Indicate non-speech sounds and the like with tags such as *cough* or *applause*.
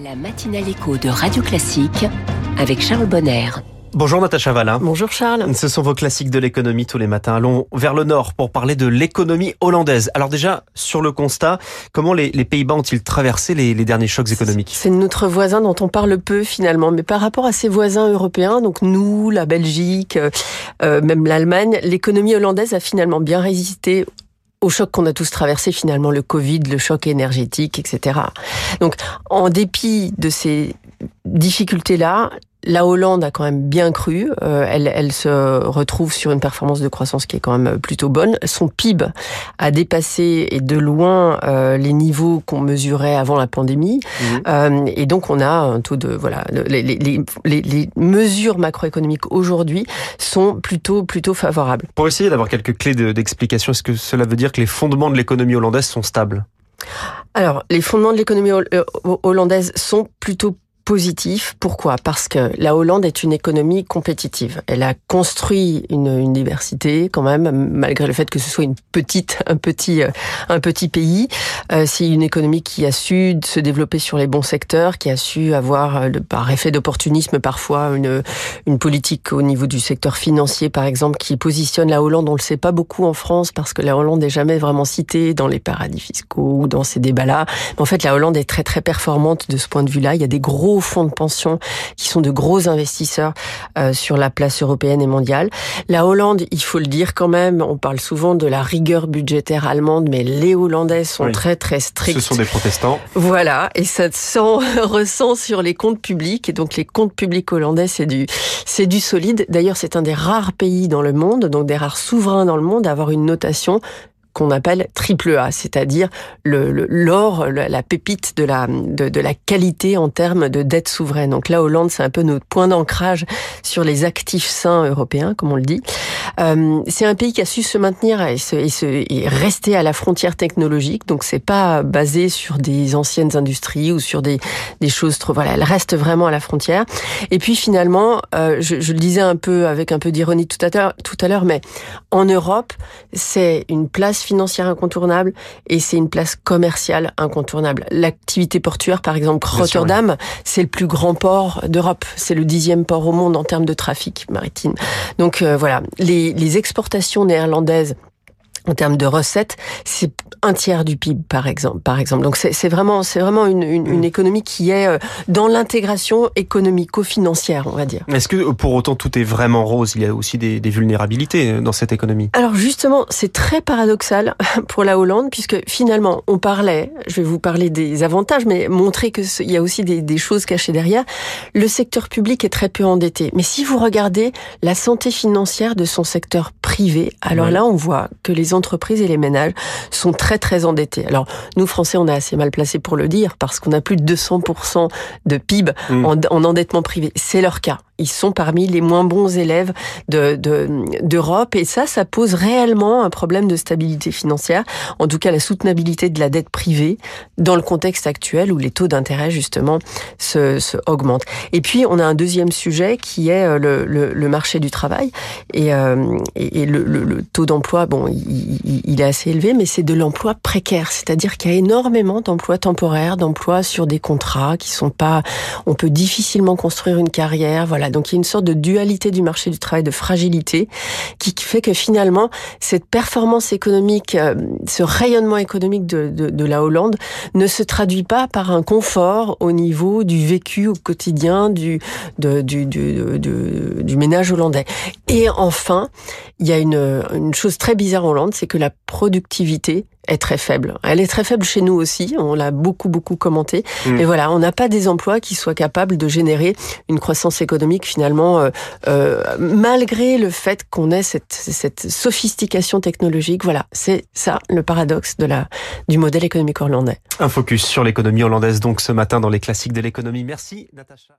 La matinale écho de Radio Classique avec Charles Bonner. Bonjour Natacha Valla. Bonjour Charles. Ce sont vos classiques de l'économie tous les matins. Allons vers le nord pour parler de l'économie hollandaise. Alors déjà, sur le constat, comment les, Pays-Bas ont-ils traversé les, derniers chocs économiques? C'est notre voisin dont on parle peu finalement, mais par rapport à ses voisins européens, donc nous, la Belgique, euh, même l'Allemagne, l'économie hollandaise a finalement bien résisté au choc qu'on a tous traversé finalement, le Covid, le choc énergétique, etc. Donc, en dépit de ces difficultés-là, la Hollande a quand même bien cru. Euh, elle, elle, se retrouve sur une performance de croissance qui est quand même plutôt bonne. Son PIB a dépassé et de loin euh, les niveaux qu'on mesurait avant la pandémie. Mmh. Euh, et donc on a un taux de voilà les, les, les, les mesures macroéconomiques aujourd'hui sont plutôt plutôt favorables. Pour essayer d'avoir quelques clés d'explication, est-ce que cela veut dire que les fondements de l'économie hollandaise sont stables? Alors, les fondements de l'économie hollandaise sont plutôt positif. Pourquoi? Parce que la Hollande est une économie compétitive. Elle a construit une université quand même, malgré le fait que ce soit une petite, un petit, euh, un petit pays. Euh, c'est une économie qui a su se développer sur les bons secteurs, qui a su avoir, euh, par effet d'opportunisme parfois, une, une politique au niveau du secteur financier, par exemple, qui positionne la Hollande. On le sait pas beaucoup en France parce que la Hollande n'est jamais vraiment citée dans les paradis fiscaux ou dans ces débats-là. En fait, la Hollande est très très performante de ce point de vue-là. Il y a des gros fonds de pension qui sont de gros investisseurs euh, sur la place européenne et mondiale. La Hollande, il faut le dire quand même, on parle souvent de la rigueur budgétaire allemande, mais les Hollandais sont très très stricts. Ce sont des protestants. Voilà, et ça se *laughs* ressent sur les comptes publics. Et donc les comptes publics hollandais, c'est du c'est du solide. D'ailleurs, c'est un des rares pays dans le monde, donc des rares souverains dans le monde, à avoir une notation qu'on appelle triple A, c'est-à-dire l'or, la pépite de la de, la qualité en termes de dette souveraine. Donc là, Hollande, c'est un peu notre point d'ancrage sur les actifs sains européens, comme on le dit. Euh, c'est un pays qui a su se maintenir et, se, et, rester à la frontière technologique. Donc c'est pas basé sur des anciennes industries ou sur des des choses trop. Voilà, elle reste vraiment à la frontière. Et puis finalement, euh, je, le disais un peu avec un peu d'ironie tout à tout à l'heure, mais en Europe, c'est une place financière incontournable et c'est une place commerciale incontournable. L'activité portuaire, par exemple, Rotterdam, c'est le plus grand port d'Europe. C'est le dixième port au monde en termes de trafic maritime. Donc euh, voilà, les, les exportations néerlandaises en termes de recettes, c'est un tiers du PIB par exemple. Par exemple, donc c'est vraiment c'est vraiment une, une, une, mm. économie qui est euh, dans l'intégration économico-financière, on va dire. Est-ce que pour autant tout est vraiment rose? Il y a aussi des, des vulnérabilités dans cette économie. Alors justement, c'est très paradoxal *laughs* pour la Hollande puisque finalement on parlait, je vais vous parler des avantages, mais montrer que il y a aussi des, des choses cachées derrière. Le secteur public est très peu endetté, mais si vous regardez la santé financière de son secteur privé, alors là on voit que les entreprises et les ménages sont très très endettés. Alors nous Français, on est assez mal placés pour le dire parce qu'on a plus de 200% de PIB mm. en, en endettement privé. C'est leur cas ils sont parmi les moins bons élèves de, d'Europe. et ça, ça pose réellement un problème de stabilité financière, en tout cas la soutenabilité de la dette privée dans le contexte actuel où les taux d'intérêt justement se, augmentent. Et puis on a un deuxième sujet qui est euh, le, marché du travail et, euh, le, taux d'emploi. Bon, il, il, est assez élevé, mais c'est de l'emploi précaire, c'est-à-dire qu'il y a énormément d'emplois temporaires, d'emplois sur des contrats qui sont pas. On peut difficilement construire une carrière. Voilà donc il y a une sorte de dualité du marché du travail, de fragilité, qui fait que finalement, cette performance économique, euh, ce rayonnement économique de, la Hollande ne se traduit pas par un confort au niveau du vécu au quotidien du, du, du ménage hollandais. Et enfin, il y a une, une chose très bizarre en Hollande, c'est que la productivité est très faible. Elle est très faible chez nous aussi, on l'a beaucoup beaucoup commenté. Mm. Mais voilà, on n'a pas des emplois qui soient capables de générer une croissance économique finalement, euh, euh, malgré le fait qu'on ait cette, cette sophistication technologique. Voilà, c'est ça le paradoxe de la du modèle économique hollandais. Un focus sur l'économie hollandaise donc ce matin dans les classiques de l'économie. Merci Natacha.